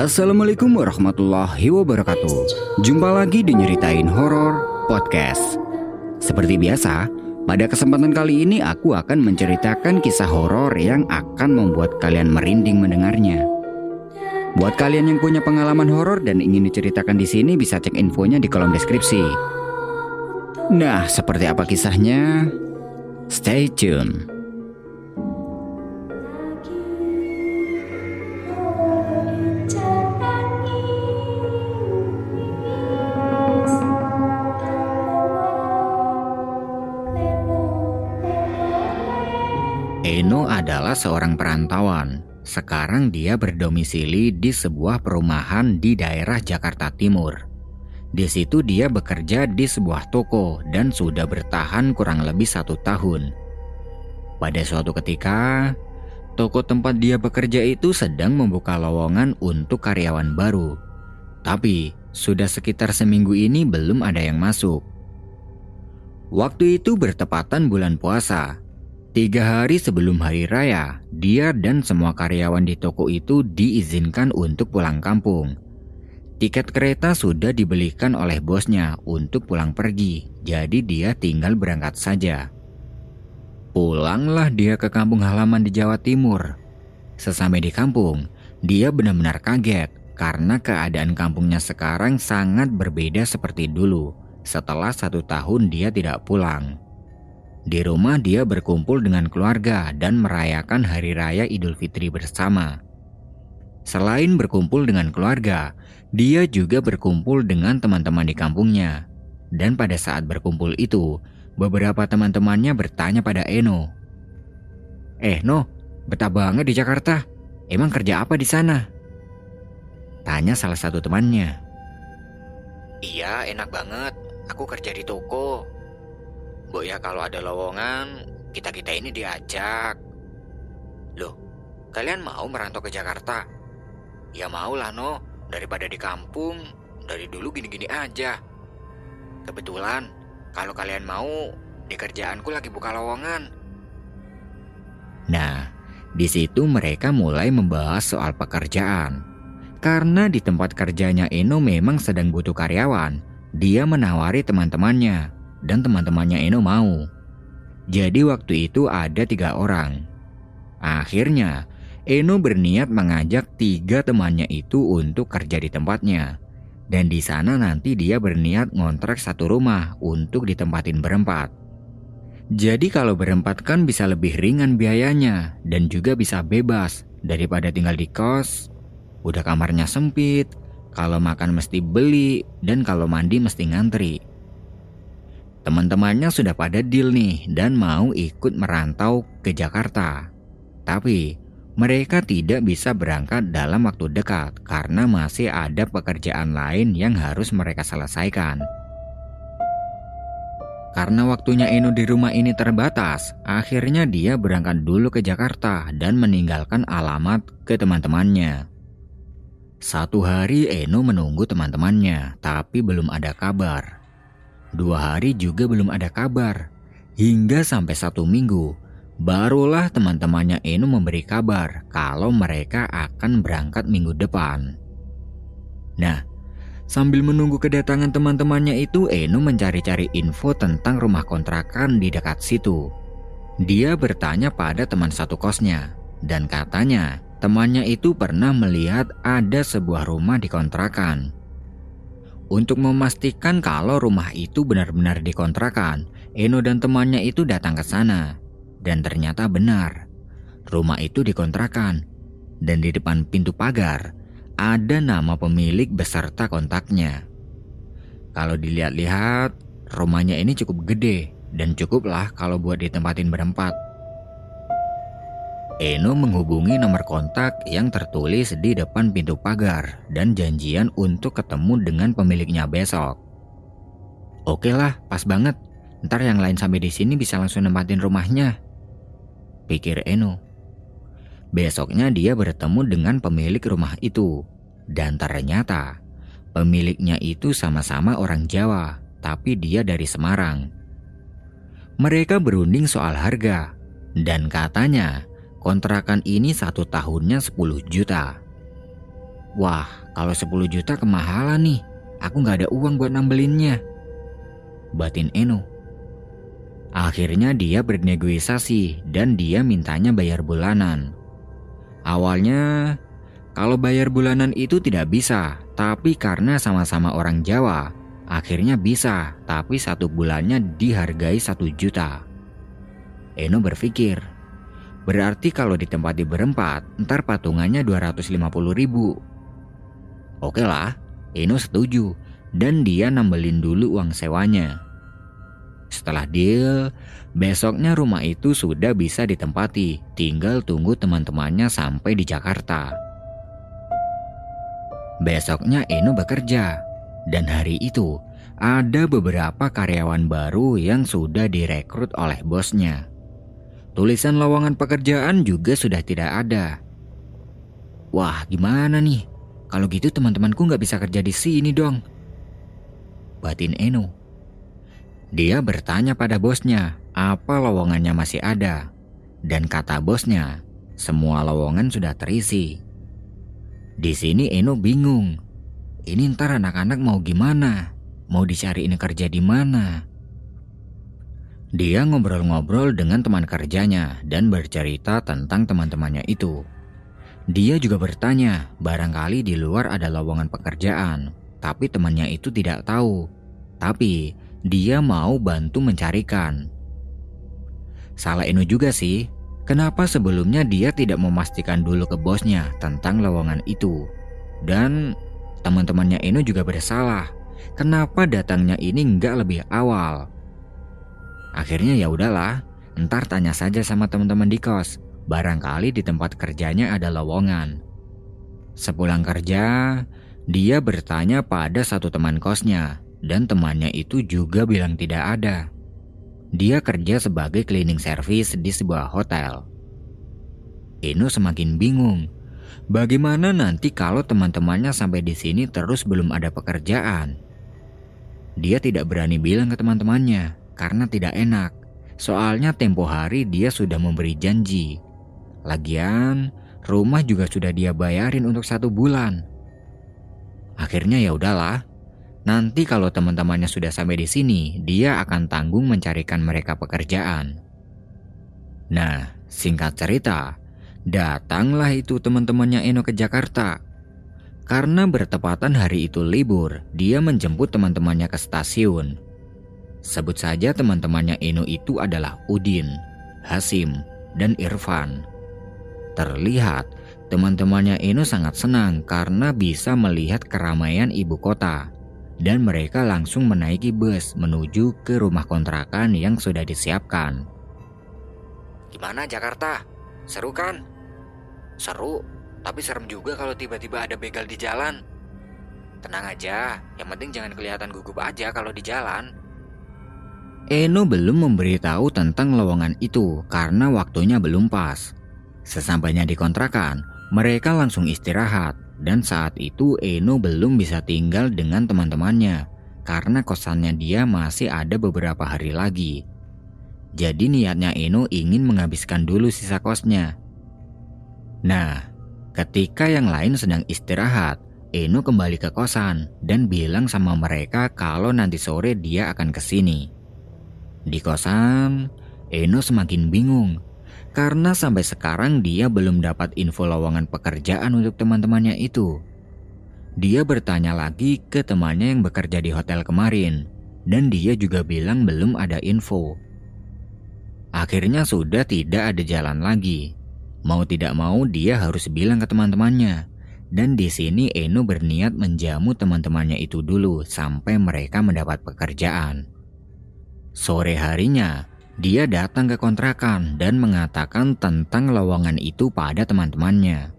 Assalamualaikum warahmatullahi wabarakatuh. Jumpa lagi di Nyeritain Horor Podcast. Seperti biasa, pada kesempatan kali ini aku akan menceritakan kisah horor yang akan membuat kalian merinding mendengarnya. Buat kalian yang punya pengalaman horor dan ingin diceritakan di sini bisa cek infonya di kolom deskripsi. Nah, seperti apa kisahnya? Stay tune Adalah seorang perantauan. Sekarang dia berdomisili di sebuah perumahan di daerah Jakarta Timur. Di situ dia bekerja di sebuah toko dan sudah bertahan kurang lebih satu tahun. Pada suatu ketika, toko tempat dia bekerja itu sedang membuka lowongan untuk karyawan baru. Tapi, sudah sekitar seminggu ini belum ada yang masuk. Waktu itu bertepatan bulan puasa, Tiga hari sebelum hari raya, dia dan semua karyawan di toko itu diizinkan untuk pulang kampung. Tiket kereta sudah dibelikan oleh bosnya untuk pulang pergi, jadi dia tinggal berangkat saja. Pulanglah dia ke kampung halaman di Jawa Timur. Sesampai di kampung, dia benar-benar kaget karena keadaan kampungnya sekarang sangat berbeda seperti dulu setelah satu tahun dia tidak pulang. Di rumah dia berkumpul dengan keluarga dan merayakan hari raya Idul Fitri bersama. Selain berkumpul dengan keluarga, dia juga berkumpul dengan teman-teman di kampungnya. Dan pada saat berkumpul itu, beberapa teman-temannya bertanya pada Eno. Eh No, betah banget di Jakarta. Emang kerja apa di sana? Tanya salah satu temannya. Iya, enak banget. Aku kerja di toko. Bu ya kalau ada lowongan, kita-kita ini diajak. Loh, kalian mau merantau ke Jakarta? Ya mau lah no, daripada di kampung, dari dulu gini-gini aja. Kebetulan, kalau kalian mau, di kerjaanku lagi buka lowongan. Nah, di situ mereka mulai membahas soal pekerjaan. Karena di tempat kerjanya Eno memang sedang butuh karyawan, dia menawari teman-temannya dan teman-temannya Eno mau. Jadi waktu itu ada tiga orang. Akhirnya, Eno berniat mengajak tiga temannya itu untuk kerja di tempatnya. Dan di sana nanti dia berniat ngontrak satu rumah untuk ditempatin berempat. Jadi kalau berempat kan bisa lebih ringan biayanya dan juga bisa bebas daripada tinggal di kos. Udah kamarnya sempit, kalau makan mesti beli dan kalau mandi mesti ngantri. Teman-temannya sudah pada deal nih dan mau ikut merantau ke Jakarta. Tapi mereka tidak bisa berangkat dalam waktu dekat karena masih ada pekerjaan lain yang harus mereka selesaikan. Karena waktunya Eno di rumah ini terbatas, akhirnya dia berangkat dulu ke Jakarta dan meninggalkan alamat ke teman-temannya. Satu hari Eno menunggu teman-temannya, tapi belum ada kabar. Dua hari juga belum ada kabar. Hingga sampai satu minggu, barulah teman-temannya Eno memberi kabar kalau mereka akan berangkat minggu depan. Nah, sambil menunggu kedatangan teman-temannya itu, Eno mencari-cari info tentang rumah kontrakan di dekat situ. Dia bertanya pada teman satu kosnya, dan katanya temannya itu pernah melihat ada sebuah rumah di kontrakan untuk memastikan kalau rumah itu benar-benar dikontrakan, Eno dan temannya itu datang ke sana. Dan ternyata benar, rumah itu dikontrakan. Dan di depan pintu pagar, ada nama pemilik beserta kontaknya. Kalau dilihat-lihat, rumahnya ini cukup gede dan cukuplah kalau buat ditempatin berempat. Eno menghubungi nomor kontak yang tertulis di depan pintu pagar dan janjian untuk ketemu dengan pemiliknya besok. Oke lah, pas banget. Ntar yang lain sampai di sini bisa langsung nempatin rumahnya. Pikir Eno. Besoknya dia bertemu dengan pemilik rumah itu. Dan ternyata pemiliknya itu sama-sama orang Jawa, tapi dia dari Semarang. Mereka berunding soal harga, dan katanya kontrakan ini satu tahunnya 10 juta. Wah, kalau 10 juta kemahalan nih. Aku nggak ada uang buat nambelinnya. Batin Eno. Akhirnya dia bernegosiasi dan dia mintanya bayar bulanan. Awalnya, kalau bayar bulanan itu tidak bisa, tapi karena sama-sama orang Jawa, akhirnya bisa, tapi satu bulannya dihargai satu juta. Eno berpikir, berarti kalau ditempati berempat, ntar patungannya 250 ribu. Oke lah, Eno setuju, dan dia nambelin dulu uang sewanya. Setelah deal, besoknya rumah itu sudah bisa ditempati, tinggal tunggu teman-temannya sampai di Jakarta. Besoknya Eno bekerja, dan hari itu ada beberapa karyawan baru yang sudah direkrut oleh bosnya. Tulisan lowongan pekerjaan juga sudah tidak ada. Wah, gimana nih? Kalau gitu teman-temanku nggak bisa kerja di sini dong. Batin Eno. Dia bertanya pada bosnya apa lowongannya masih ada. Dan kata bosnya, semua lowongan sudah terisi. Di sini Eno bingung. Ini ntar anak-anak mau gimana? Mau dicari ini kerja di mana? Dia ngobrol-ngobrol dengan teman kerjanya dan bercerita tentang teman-temannya itu. Dia juga bertanya, barangkali di luar ada lowongan pekerjaan, tapi temannya itu tidak tahu. Tapi dia mau bantu mencarikan. Salah Eno juga sih, kenapa sebelumnya dia tidak memastikan dulu ke bosnya tentang lowongan itu. Dan teman-temannya Eno juga bersalah, kenapa datangnya ini nggak lebih awal. Akhirnya ya udahlah, ntar tanya saja sama teman-teman di kos, barangkali di tempat kerjanya ada lowongan. Sepulang kerja, dia bertanya pada satu teman kosnya dan temannya itu juga bilang tidak ada. Dia kerja sebagai cleaning service di sebuah hotel. Eno semakin bingung. Bagaimana nanti kalau teman-temannya sampai di sini terus belum ada pekerjaan? Dia tidak berani bilang ke teman-temannya karena tidak enak. Soalnya tempo hari dia sudah memberi janji. Lagian, rumah juga sudah dia bayarin untuk satu bulan. Akhirnya ya udahlah, Nanti kalau teman-temannya sudah sampai di sini, dia akan tanggung mencarikan mereka pekerjaan. Nah, singkat cerita, datanglah itu teman-temannya Eno ke Jakarta. Karena bertepatan hari itu libur, dia menjemput teman-temannya ke stasiun. Sebut saja teman-temannya Eno itu adalah Udin, Hasim, dan Irfan. Terlihat teman-temannya Eno sangat senang karena bisa melihat keramaian ibu kota dan mereka langsung menaiki bus menuju ke rumah kontrakan yang sudah disiapkan. Gimana Jakarta? Seru kan? Seru, tapi serem juga kalau tiba-tiba ada begal di jalan. Tenang aja, yang penting jangan kelihatan gugup aja kalau di jalan. Eno belum memberitahu tentang lowongan itu karena waktunya belum pas. Sesampainya di kontrakan, mereka langsung istirahat dan saat itu Eno belum bisa tinggal dengan teman-temannya karena kosannya dia masih ada beberapa hari lagi. Jadi niatnya Eno ingin menghabiskan dulu sisa kosnya. Nah, ketika yang lain sedang istirahat, Eno kembali ke kosan dan bilang sama mereka kalau nanti sore dia akan ke sini. Di kosan, Eno semakin bingung karena sampai sekarang dia belum dapat info lowongan pekerjaan untuk teman-temannya itu. Dia bertanya lagi ke temannya yang bekerja di hotel kemarin, dan dia juga bilang belum ada info. Akhirnya sudah tidak ada jalan lagi. Mau tidak mau dia harus bilang ke teman-temannya. Dan di sini Eno berniat menjamu teman-temannya itu dulu sampai mereka mendapat pekerjaan. Sore harinya, dia datang ke kontrakan dan mengatakan tentang lowongan itu pada teman-temannya.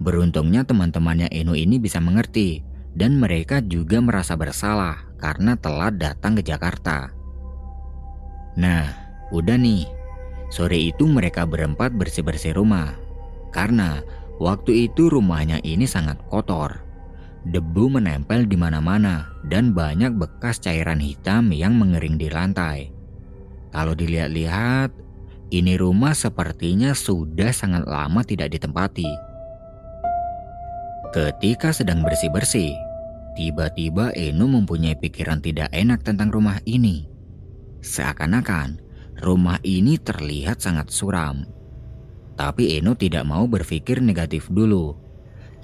Beruntungnya teman-temannya Eno ini bisa mengerti dan mereka juga merasa bersalah karena telah datang ke Jakarta. Nah, udah nih. Sore itu mereka berempat bersih-bersih rumah. Karena waktu itu rumahnya ini sangat kotor. Debu menempel di mana-mana dan banyak bekas cairan hitam yang mengering di lantai. Kalau dilihat-lihat, ini rumah sepertinya sudah sangat lama tidak ditempati. Ketika sedang bersih-bersih, tiba-tiba Eno mempunyai pikiran tidak enak tentang rumah ini. Seakan-akan rumah ini terlihat sangat suram. Tapi Eno tidak mau berpikir negatif dulu.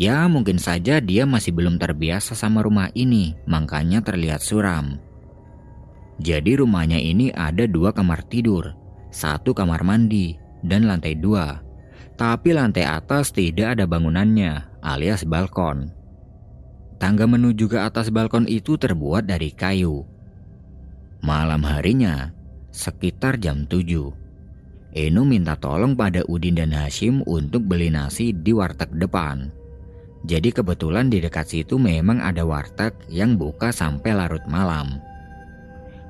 Ya mungkin saja dia masih belum terbiasa sama rumah ini, makanya terlihat suram. Jadi rumahnya ini ada dua kamar tidur, satu kamar mandi, dan lantai dua. Tapi lantai atas tidak ada bangunannya, alias balkon. Tangga menuju ke atas balkon itu terbuat dari kayu. Malam harinya, sekitar jam 7, Eno minta tolong pada Udin dan Hashim untuk beli nasi di warteg depan. Jadi kebetulan di dekat situ memang ada warteg yang buka sampai larut malam.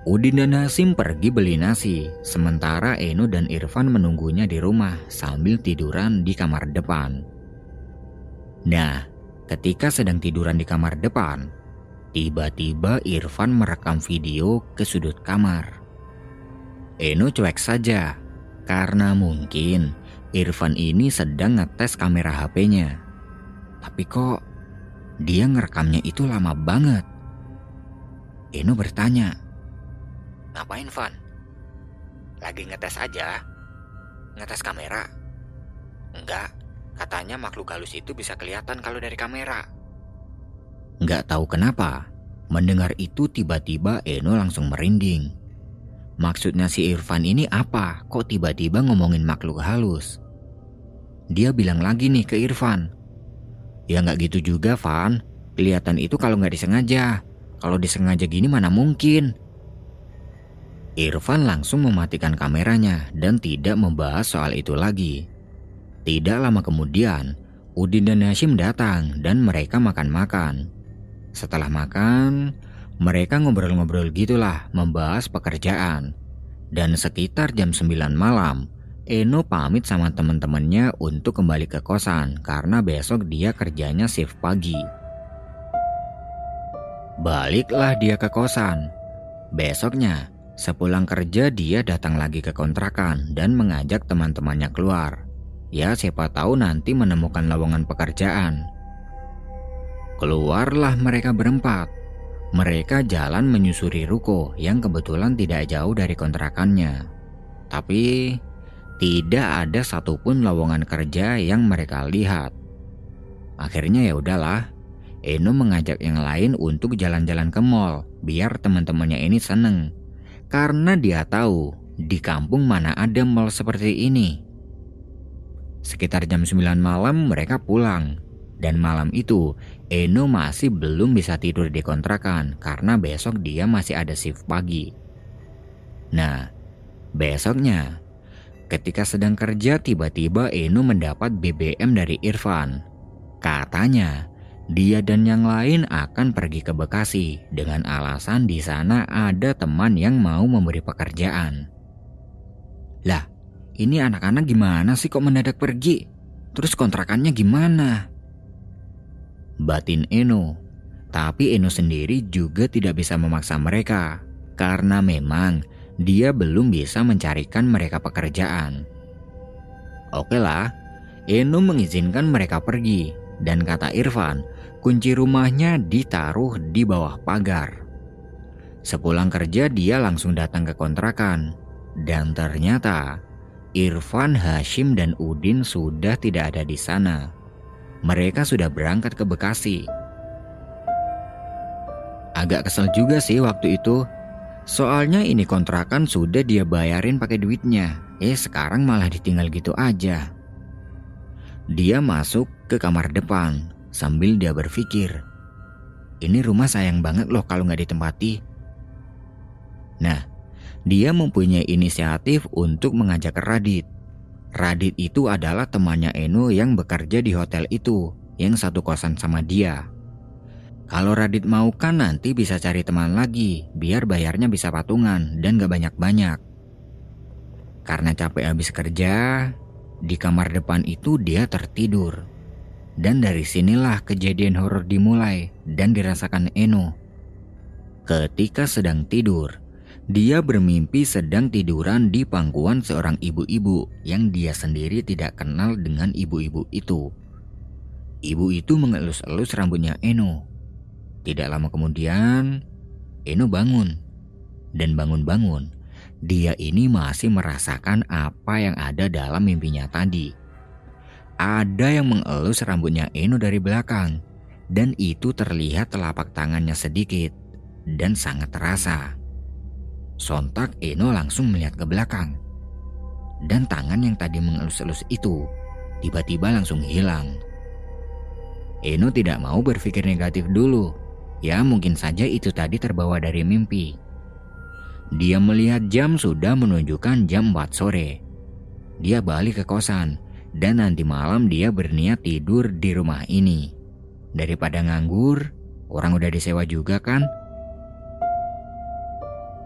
Udin dan Hasim pergi beli nasi, sementara Eno dan Irfan menunggunya di rumah sambil tiduran di kamar depan. Nah, ketika sedang tiduran di kamar depan, tiba-tiba Irfan merekam video ke sudut kamar. Eno cuek saja, karena mungkin Irfan ini sedang ngetes kamera HP-nya. Tapi kok dia ngerekamnya itu lama banget. Eno bertanya, Ngapain, Van? Lagi ngetes aja. Ngetes kamera? Enggak, katanya makhluk halus itu bisa kelihatan kalau dari kamera. Enggak tahu kenapa, mendengar itu tiba-tiba Eno langsung merinding. Maksudnya si Irfan ini apa? Kok tiba-tiba ngomongin makhluk halus? Dia bilang lagi nih ke Irfan. Ya nggak gitu juga, Van. Kelihatan itu kalau nggak disengaja. Kalau disengaja gini mana mungkin? Irfan langsung mematikan kameranya dan tidak membahas soal itu lagi. Tidak lama kemudian, Udin dan Hashim datang dan mereka makan-makan. Setelah makan, mereka ngobrol-ngobrol gitulah membahas pekerjaan. Dan sekitar jam 9 malam, Eno pamit sama teman-temannya untuk kembali ke kosan karena besok dia kerjanya shift pagi. Baliklah dia ke kosan. Besoknya, Sepulang kerja dia datang lagi ke kontrakan dan mengajak teman-temannya keluar. Ya siapa tahu nanti menemukan lowongan pekerjaan. Keluarlah mereka berempat. Mereka jalan menyusuri ruko yang kebetulan tidak jauh dari kontrakannya. Tapi tidak ada satupun lowongan kerja yang mereka lihat. Akhirnya ya udahlah, Eno mengajak yang lain untuk jalan-jalan ke mall biar teman-temannya ini seneng karena dia tahu di kampung mana ada mall seperti ini. Sekitar jam 9 malam mereka pulang dan malam itu Eno masih belum bisa tidur di kontrakan karena besok dia masih ada shift pagi. Nah, besoknya ketika sedang kerja tiba-tiba Eno mendapat BBM dari Irfan. Katanya dia dan yang lain akan pergi ke Bekasi dengan alasan di sana ada teman yang mau memberi pekerjaan. Lah, ini anak-anak gimana sih kok mendadak pergi? Terus kontrakannya gimana? Batin Eno. Tapi Eno sendiri juga tidak bisa memaksa mereka karena memang dia belum bisa mencarikan mereka pekerjaan. Oke lah, Eno mengizinkan mereka pergi dan kata Irfan kunci rumahnya ditaruh di bawah pagar. Sepulang kerja dia langsung datang ke kontrakan dan ternyata Irfan, Hashim, dan Udin sudah tidak ada di sana. Mereka sudah berangkat ke Bekasi. Agak kesel juga sih waktu itu. Soalnya ini kontrakan sudah dia bayarin pakai duitnya. Eh sekarang malah ditinggal gitu aja. Dia masuk ke kamar depan Sambil dia berpikir, ini rumah sayang banget loh kalau nggak ditempati. Nah, dia mempunyai inisiatif untuk mengajak Radit. Radit itu adalah temannya Eno yang bekerja di hotel itu, yang satu kosan sama dia. Kalau Radit mau kan nanti bisa cari teman lagi, biar bayarnya bisa patungan dan gak banyak-banyak. Karena capek habis kerja, di kamar depan itu dia tertidur. Dan dari sinilah kejadian horor dimulai dan dirasakan Eno. Ketika sedang tidur, dia bermimpi sedang tiduran di pangkuan seorang ibu-ibu yang dia sendiri tidak kenal dengan ibu-ibu itu. Ibu itu mengelus-elus rambutnya Eno. Tidak lama kemudian, Eno bangun. Dan bangun-bangun, dia ini masih merasakan apa yang ada dalam mimpinya tadi. Ada yang mengelus rambutnya Eno dari belakang, dan itu terlihat telapak tangannya sedikit dan sangat terasa. Sontak Eno langsung melihat ke belakang. Dan tangan yang tadi mengelus-elus itu tiba-tiba langsung hilang. Eno tidak mau berpikir negatif dulu. Ya mungkin saja itu tadi terbawa dari mimpi. Dia melihat jam sudah menunjukkan jam 4 sore. Dia balik ke kosan dan nanti malam dia berniat tidur di rumah ini. Daripada nganggur, orang udah disewa juga kan?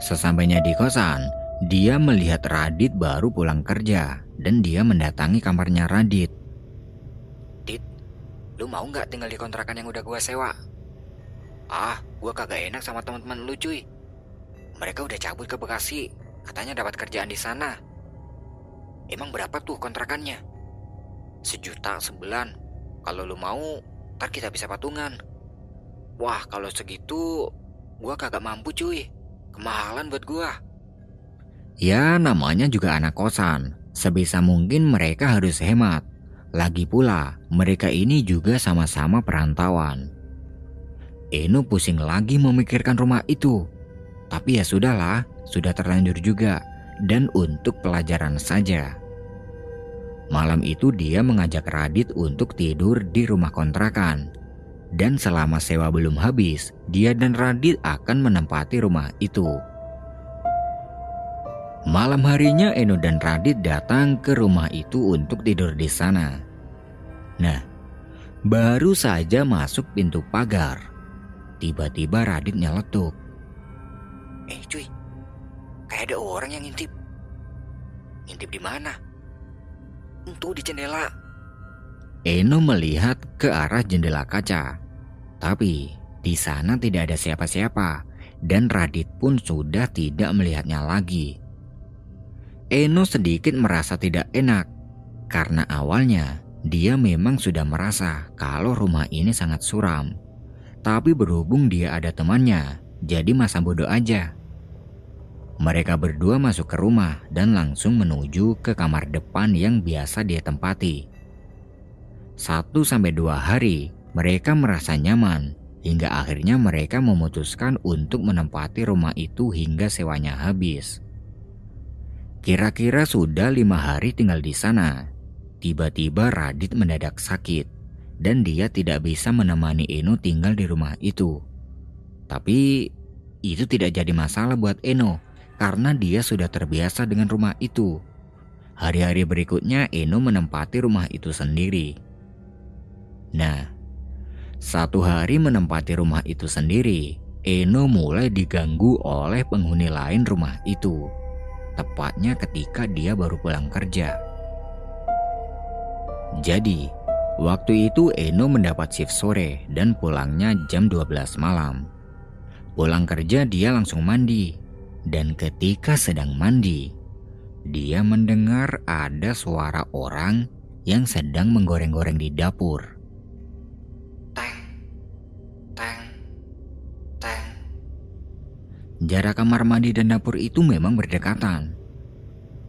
Sesampainya di kosan, dia melihat Radit baru pulang kerja dan dia mendatangi kamarnya Radit. Dit, lu mau nggak tinggal di kontrakan yang udah gua sewa? Ah, gua kagak enak sama teman-teman lu cuy. Mereka udah cabut ke Bekasi, katanya dapat kerjaan di sana. Emang berapa tuh kontrakannya? Sejuta sebulan. Kalau lu mau, ntar kita bisa patungan. Wah, kalau segitu, gua kagak mampu cuy. Kemahalan buat gua. Ya namanya juga anak kosan. Sebisa mungkin mereka harus hemat. Lagi pula mereka ini juga sama-sama perantauan. Eno pusing lagi memikirkan rumah itu. Tapi ya sudahlah, sudah terlanjur juga. Dan untuk pelajaran saja. Malam itu dia mengajak Radit untuk tidur di rumah kontrakan dan selama sewa belum habis, dia dan Radit akan menempati rumah itu. Malam harinya Eno dan Radit datang ke rumah itu untuk tidur di sana. Nah, baru saja masuk pintu pagar. Tiba-tiba Radit nyeletuk. Eh cuy, kayak ada orang yang ngintip. Ngintip di mana? Itu di jendela. Eno melihat ke arah jendela kaca. Tapi di sana tidak ada siapa-siapa dan Radit pun sudah tidak melihatnya lagi. Eno sedikit merasa tidak enak karena awalnya dia memang sudah merasa kalau rumah ini sangat suram. Tapi berhubung dia ada temannya, jadi masa bodoh aja. Mereka berdua masuk ke rumah dan langsung menuju ke kamar depan yang biasa dia tempati. Satu sampai dua hari mereka merasa nyaman hingga akhirnya mereka memutuskan untuk menempati rumah itu hingga sewanya habis. Kira-kira sudah lima hari tinggal di sana. Tiba-tiba Radit mendadak sakit dan dia tidak bisa menemani Eno tinggal di rumah itu. Tapi itu tidak jadi masalah buat Eno karena dia sudah terbiasa dengan rumah itu. Hari-hari berikutnya Eno menempati rumah itu sendiri. Nah, satu hari menempati rumah itu sendiri, Eno mulai diganggu oleh penghuni lain rumah itu. Tepatnya ketika dia baru pulang kerja. Jadi, waktu itu Eno mendapat shift sore dan pulangnya jam 12 malam. Pulang kerja dia langsung mandi. Dan ketika sedang mandi, dia mendengar ada suara orang yang sedang menggoreng-goreng di dapur. Jarak kamar mandi dan dapur itu memang berdekatan.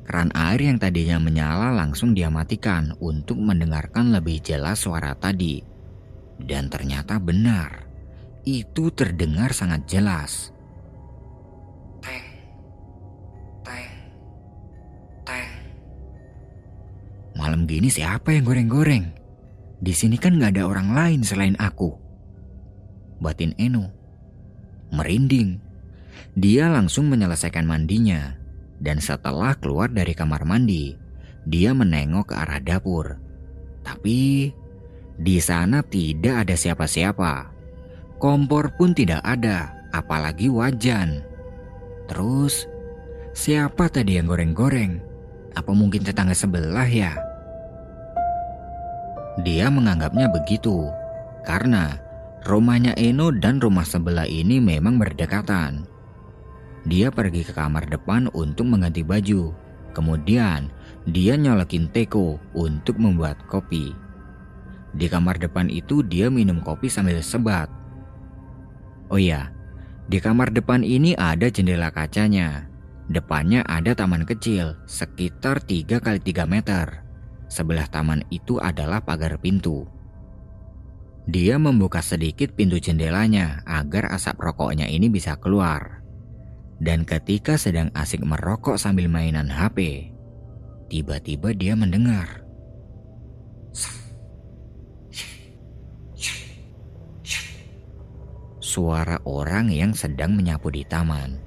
Keran air yang tadinya menyala langsung dia matikan untuk mendengarkan lebih jelas suara tadi. Dan ternyata benar, itu terdengar sangat jelas. Teng, teng, teng. Malam gini siapa yang goreng-goreng? Di sini kan gak ada orang lain selain aku. Batin Eno. Merinding dia langsung menyelesaikan mandinya, dan setelah keluar dari kamar mandi, dia menengok ke arah dapur. Tapi di sana tidak ada siapa-siapa. Kompor pun tidak ada, apalagi wajan. Terus, siapa tadi yang goreng-goreng? Apa mungkin tetangga sebelah ya? Dia menganggapnya begitu, karena rumahnya Eno dan rumah sebelah ini memang berdekatan. Dia pergi ke kamar depan untuk mengganti baju. Kemudian dia nyolokin teko untuk membuat kopi. Di kamar depan itu dia minum kopi sambil sebat. Oh iya, di kamar depan ini ada jendela kacanya. Depannya ada taman kecil sekitar 3 kali 3 meter. Sebelah taman itu adalah pagar pintu. Dia membuka sedikit pintu jendelanya agar asap rokoknya ini bisa keluar. Dan ketika sedang asik merokok sambil mainan HP, tiba-tiba dia mendengar. Suara orang yang sedang menyapu di taman.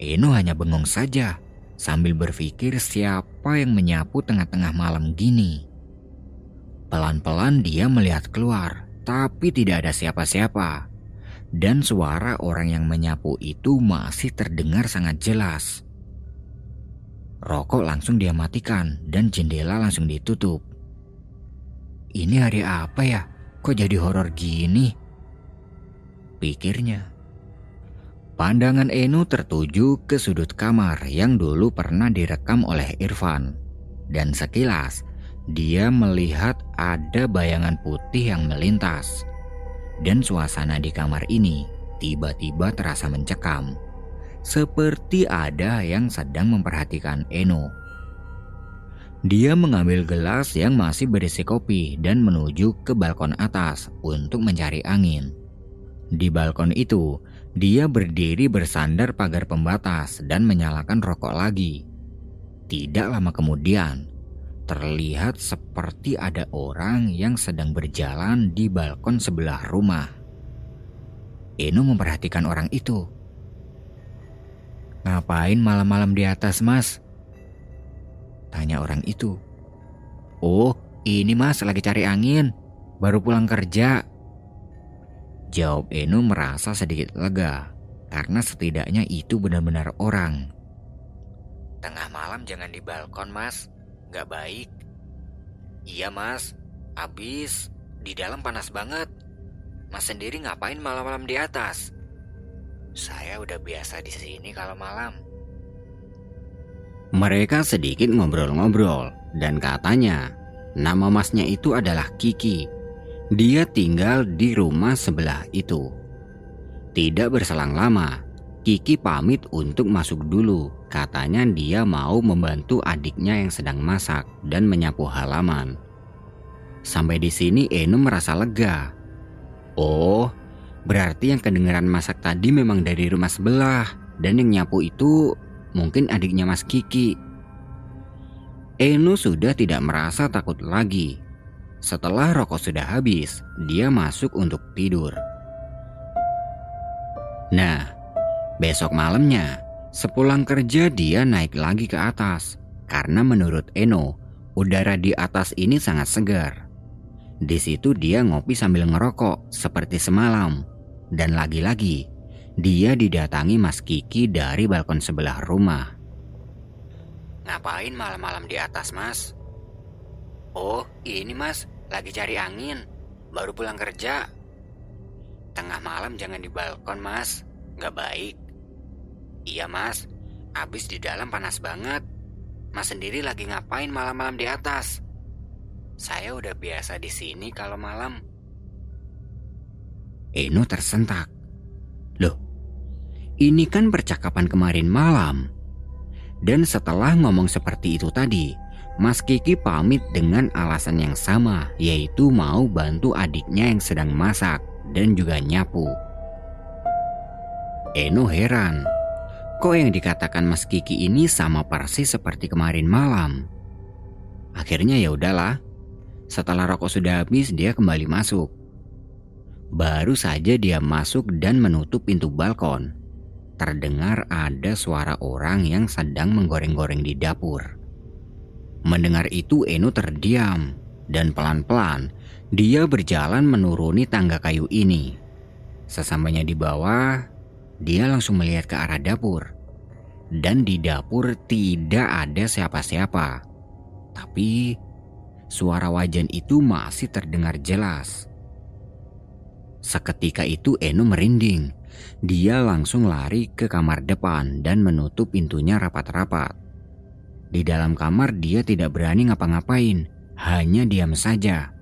Eno hanya bengong saja sambil berpikir siapa yang menyapu tengah-tengah malam gini. Pelan-pelan dia melihat keluar, tapi tidak ada siapa-siapa. Dan suara orang yang menyapu itu masih terdengar sangat jelas. Rokok langsung dia matikan dan jendela langsung ditutup. Ini hari apa ya? Kok jadi horor gini? Pikirnya. Pandangan Eno tertuju ke sudut kamar yang dulu pernah direkam oleh Irfan. Dan sekilas, dia melihat ada bayangan putih yang melintas. Dan suasana di kamar ini tiba-tiba terasa mencekam. Seperti ada yang sedang memperhatikan Eno. Dia mengambil gelas yang masih berisi kopi dan menuju ke balkon atas untuk mencari angin. Di balkon itu, dia berdiri bersandar pagar pembatas dan menyalakan rokok lagi. Tidak lama kemudian, terlihat seperti ada orang yang sedang berjalan di balkon sebelah rumah. Eno memperhatikan orang itu. Ngapain malam-malam di atas, Mas? Tanya orang itu. Oh, ini Mas lagi cari angin. Baru pulang kerja. Jawab Eno merasa sedikit lega karena setidaknya itu benar-benar orang. Tengah malam jangan di balkon mas, gak baik. Iya mas, abis di dalam panas banget. Mas sendiri ngapain malam-malam di atas? Saya udah biasa di sini kalau malam. Mereka sedikit ngobrol-ngobrol dan katanya nama masnya itu adalah Kiki dia tinggal di rumah sebelah itu. Tidak berselang lama, Kiki pamit untuk masuk dulu. Katanya dia mau membantu adiknya yang sedang masak dan menyapu halaman. Sampai di sini Eno merasa lega. Oh, berarti yang kedengeran masak tadi memang dari rumah sebelah dan yang nyapu itu mungkin adiknya Mas Kiki. Eno sudah tidak merasa takut lagi setelah rokok sudah habis, dia masuk untuk tidur. Nah, besok malamnya, sepulang kerja dia naik lagi ke atas. Karena menurut Eno, udara di atas ini sangat segar. Di situ dia ngopi sambil ngerokok seperti semalam. Dan lagi-lagi, dia didatangi Mas Kiki dari balkon sebelah rumah. Ngapain malam-malam di atas, Mas? Oh, ini mas, lagi cari angin. Baru pulang kerja. Tengah malam jangan di balkon, mas. Gak baik. Iya, mas. Abis di dalam panas banget. Mas sendiri lagi ngapain malam-malam di atas? Saya udah biasa di sini kalau malam. Eno tersentak. Loh, ini kan percakapan kemarin malam. Dan setelah ngomong seperti itu tadi, Mas Kiki pamit dengan alasan yang sama, yaitu mau bantu adiknya yang sedang masak dan juga nyapu. Eno heran, kok yang dikatakan Mas Kiki ini sama persis seperti kemarin malam. Akhirnya ya udahlah. Setelah rokok sudah habis, dia kembali masuk. Baru saja dia masuk dan menutup pintu balkon. Terdengar ada suara orang yang sedang menggoreng-goreng di dapur. Mendengar itu Eno terdiam dan pelan-pelan dia berjalan menuruni tangga kayu ini. Sesampainya di bawah, dia langsung melihat ke arah dapur. Dan di dapur tidak ada siapa-siapa. Tapi suara wajan itu masih terdengar jelas. Seketika itu Eno merinding. Dia langsung lari ke kamar depan dan menutup pintunya rapat-rapat. Di dalam kamar dia tidak berani ngapa-ngapain, hanya diam saja.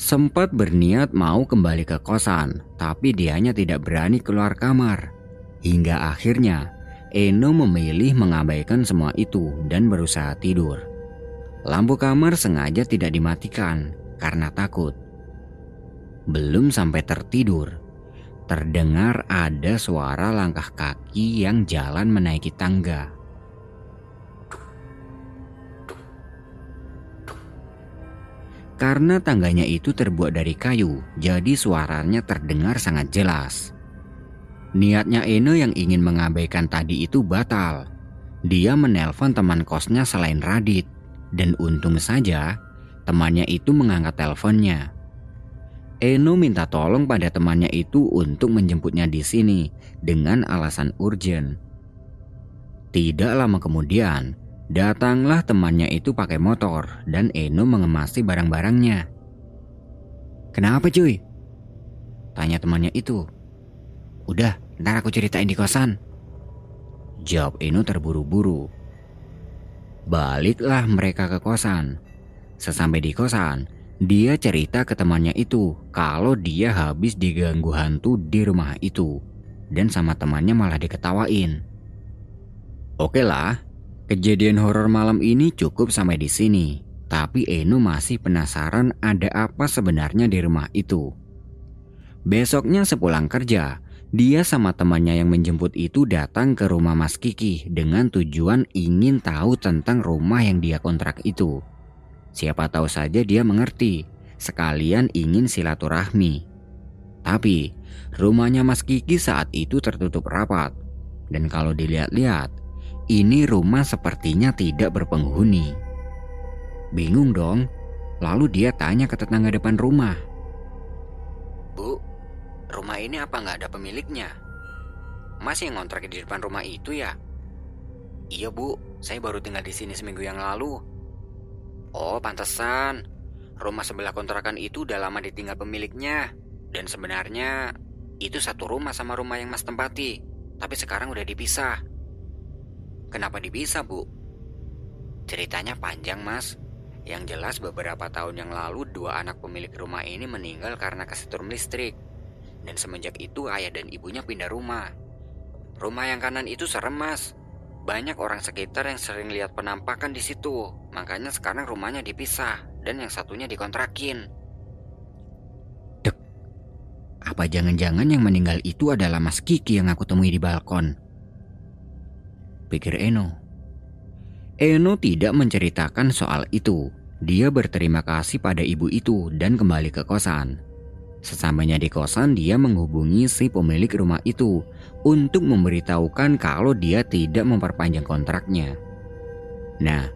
Sempat berniat mau kembali ke kosan, tapi dianya tidak berani keluar kamar. Hingga akhirnya, Eno memilih mengabaikan semua itu dan berusaha tidur. Lampu kamar sengaja tidak dimatikan karena takut. Belum sampai tertidur, terdengar ada suara langkah kaki yang jalan menaiki tangga. Karena tangganya itu terbuat dari kayu, jadi suaranya terdengar sangat jelas. Niatnya Eno yang ingin mengabaikan tadi itu batal. Dia menelpon teman kosnya selain Radit, dan untung saja temannya itu mengangkat teleponnya. Eno minta tolong pada temannya itu untuk menjemputnya di sini dengan alasan urgent. Tidak lama kemudian, Datanglah temannya itu pakai motor dan Eno mengemasi barang-barangnya. Kenapa cuy? Tanya temannya itu. Udah, ntar aku ceritain di kosan. Jawab Eno terburu-buru. Baliklah mereka ke kosan. Sesampai di kosan, dia cerita ke temannya itu kalau dia habis diganggu hantu di rumah itu. Dan sama temannya malah diketawain. Oke lah, Kejadian horor malam ini cukup sampai di sini, tapi Eno masih penasaran ada apa sebenarnya di rumah itu. Besoknya sepulang kerja, dia sama temannya yang menjemput itu datang ke rumah Mas Kiki dengan tujuan ingin tahu tentang rumah yang dia kontrak itu. Siapa tahu saja dia mengerti, sekalian ingin silaturahmi. Tapi, rumahnya Mas Kiki saat itu tertutup rapat. Dan kalau dilihat-lihat, ini rumah sepertinya tidak berpenghuni. Bingung dong, lalu dia tanya ke tetangga depan rumah. Bu, rumah ini apa nggak ada pemiliknya? Mas yang ngontrak di depan rumah itu ya? Iya bu, saya baru tinggal di sini seminggu yang lalu. Oh, pantesan. Rumah sebelah kontrakan itu udah lama ditinggal pemiliknya. Dan sebenarnya itu satu rumah sama rumah yang mas tempati. Tapi sekarang udah dipisah. Kenapa dipisah, Bu? Ceritanya panjang, Mas. Yang jelas beberapa tahun yang lalu dua anak pemilik rumah ini meninggal karena kesetrum listrik. Dan semenjak itu ayah dan ibunya pindah rumah. Rumah yang kanan itu serem, Mas. Banyak orang sekitar yang sering lihat penampakan di situ. Makanya sekarang rumahnya dipisah dan yang satunya dikontrakin. Apa jangan-jangan yang meninggal itu adalah Mas Kiki yang aku temui di balkon? Pikir Eno. Eno tidak menceritakan soal itu. Dia berterima kasih pada ibu itu dan kembali ke kosan. Sesampainya di kosan, dia menghubungi si pemilik rumah itu untuk memberitahukan kalau dia tidak memperpanjang kontraknya. Nah,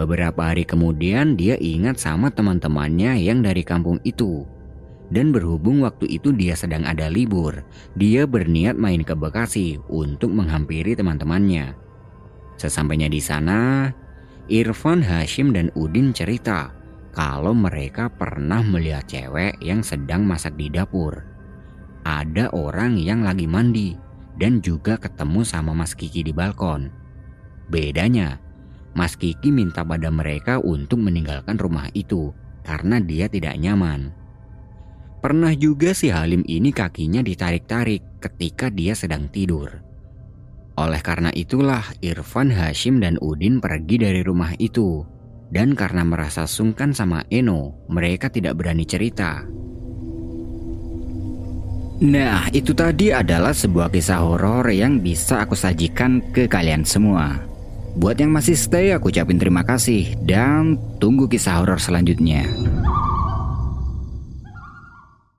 beberapa hari kemudian dia ingat sama teman-temannya yang dari kampung itu. Dan berhubung waktu itu dia sedang ada libur, dia berniat main ke Bekasi untuk menghampiri teman-temannya. Sesampainya di sana, Irfan, Hashim, dan Udin cerita kalau mereka pernah melihat cewek yang sedang masak di dapur. Ada orang yang lagi mandi dan juga ketemu sama Mas Kiki di balkon. Bedanya, Mas Kiki minta pada mereka untuk meninggalkan rumah itu karena dia tidak nyaman. Pernah juga si Halim ini kakinya ditarik-tarik ketika dia sedang tidur. Oleh karena itulah Irfan, Hashim, dan Udin pergi dari rumah itu. Dan karena merasa sungkan sama Eno, mereka tidak berani cerita. Nah, itu tadi adalah sebuah kisah horor yang bisa aku sajikan ke kalian semua. Buat yang masih stay, aku ucapin terima kasih dan tunggu kisah horor selanjutnya.